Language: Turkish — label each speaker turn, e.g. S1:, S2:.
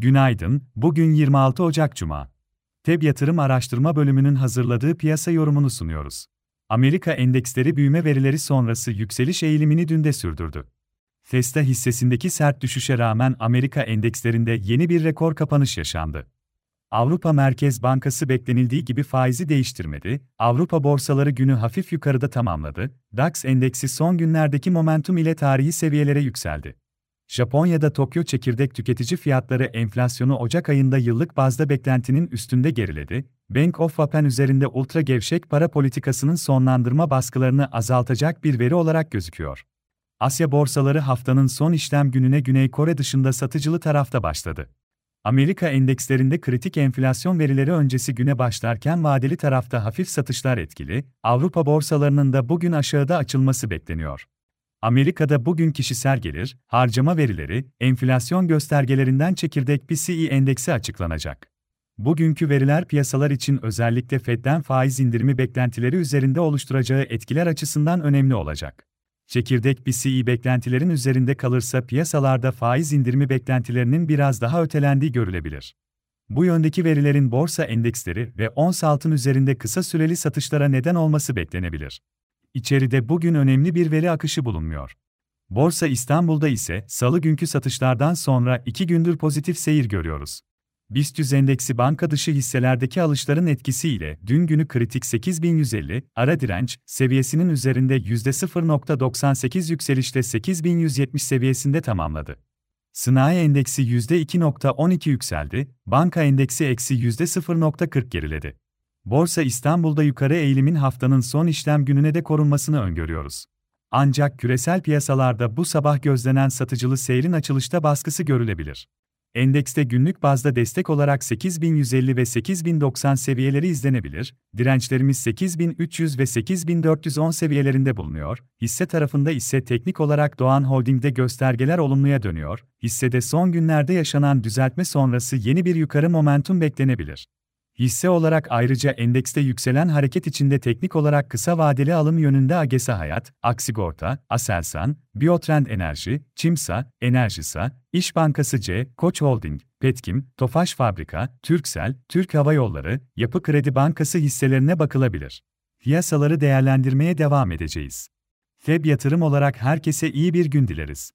S1: Günaydın, bugün 26 Ocak Cuma. TEB Yatırım Araştırma Bölümünün hazırladığı piyasa yorumunu sunuyoruz. Amerika endeksleri büyüme verileri sonrası yükseliş eğilimini dün de sürdürdü. Tesla hissesindeki sert düşüşe rağmen Amerika endekslerinde yeni bir rekor kapanış yaşandı. Avrupa Merkez Bankası beklenildiği gibi faizi değiştirmedi, Avrupa borsaları günü hafif yukarıda tamamladı, DAX endeksi son günlerdeki momentum ile tarihi seviyelere yükseldi. Japonya'da Tokyo çekirdek tüketici fiyatları enflasyonu Ocak ayında yıllık bazda beklentinin üstünde geriledi. Bank of Japan üzerinde ultra gevşek para politikasının sonlandırma baskılarını azaltacak bir veri olarak gözüküyor. Asya borsaları haftanın son işlem gününe Güney Kore dışında satıcılı tarafta başladı. Amerika endekslerinde kritik enflasyon verileri öncesi güne başlarken vadeli tarafta hafif satışlar etkili, Avrupa borsalarının da bugün aşağıda açılması bekleniyor. Amerika'da bugün kişisel gelir, harcama verileri, enflasyon göstergelerinden çekirdek PCE endeksi açıklanacak. Bugünkü veriler piyasalar için özellikle Fed'den faiz indirimi beklentileri üzerinde oluşturacağı etkiler açısından önemli olacak. Çekirdek PCE beklentilerin üzerinde kalırsa piyasalarda faiz indirimi beklentilerinin biraz daha ötelendiği görülebilir. Bu yöndeki verilerin borsa endeksleri ve ons altın üzerinde kısa süreli satışlara neden olması beklenebilir. İçeride bugün önemli bir veri akışı bulunmuyor. Borsa İstanbul'da ise salı günkü satışlardan sonra iki gündür pozitif seyir görüyoruz. BIST endeksi banka dışı hisselerdeki alışların etkisiyle dün günü kritik 8150 ara direnç seviyesinin üzerinde %0.98 yükselişte 8170 seviyesinde tamamladı. Sınai endeksi %2.12 yükseldi, banka endeksi eksi %0.40 geriledi. Borsa İstanbul'da yukarı eğilimin haftanın son işlem gününe de korunmasını öngörüyoruz. Ancak küresel piyasalarda bu sabah gözlenen satıcılı seyrin açılışta baskısı görülebilir. Endekste günlük bazda destek olarak 8150 ve 8090 seviyeleri izlenebilir, dirençlerimiz 8300 ve 8410 seviyelerinde bulunuyor, hisse tarafında ise teknik olarak Doğan Holding'de göstergeler olumluya dönüyor, hissede son günlerde yaşanan düzeltme sonrası yeni bir yukarı momentum beklenebilir. Hisse olarak ayrıca endekste yükselen hareket içinde teknik olarak kısa vadeli alım yönünde Agesa Hayat, Aksigorta, Aselsan, Biotrend Enerji, Çimsa, Enerjisa, İş Bankası C, Koç Holding, Petkim, Tofaş Fabrika, Türksel, Türk Hava Yolları, Yapı Kredi Bankası hisselerine bakılabilir. Piyasaları değerlendirmeye devam edeceğiz. FEB yatırım olarak herkese iyi bir gün dileriz.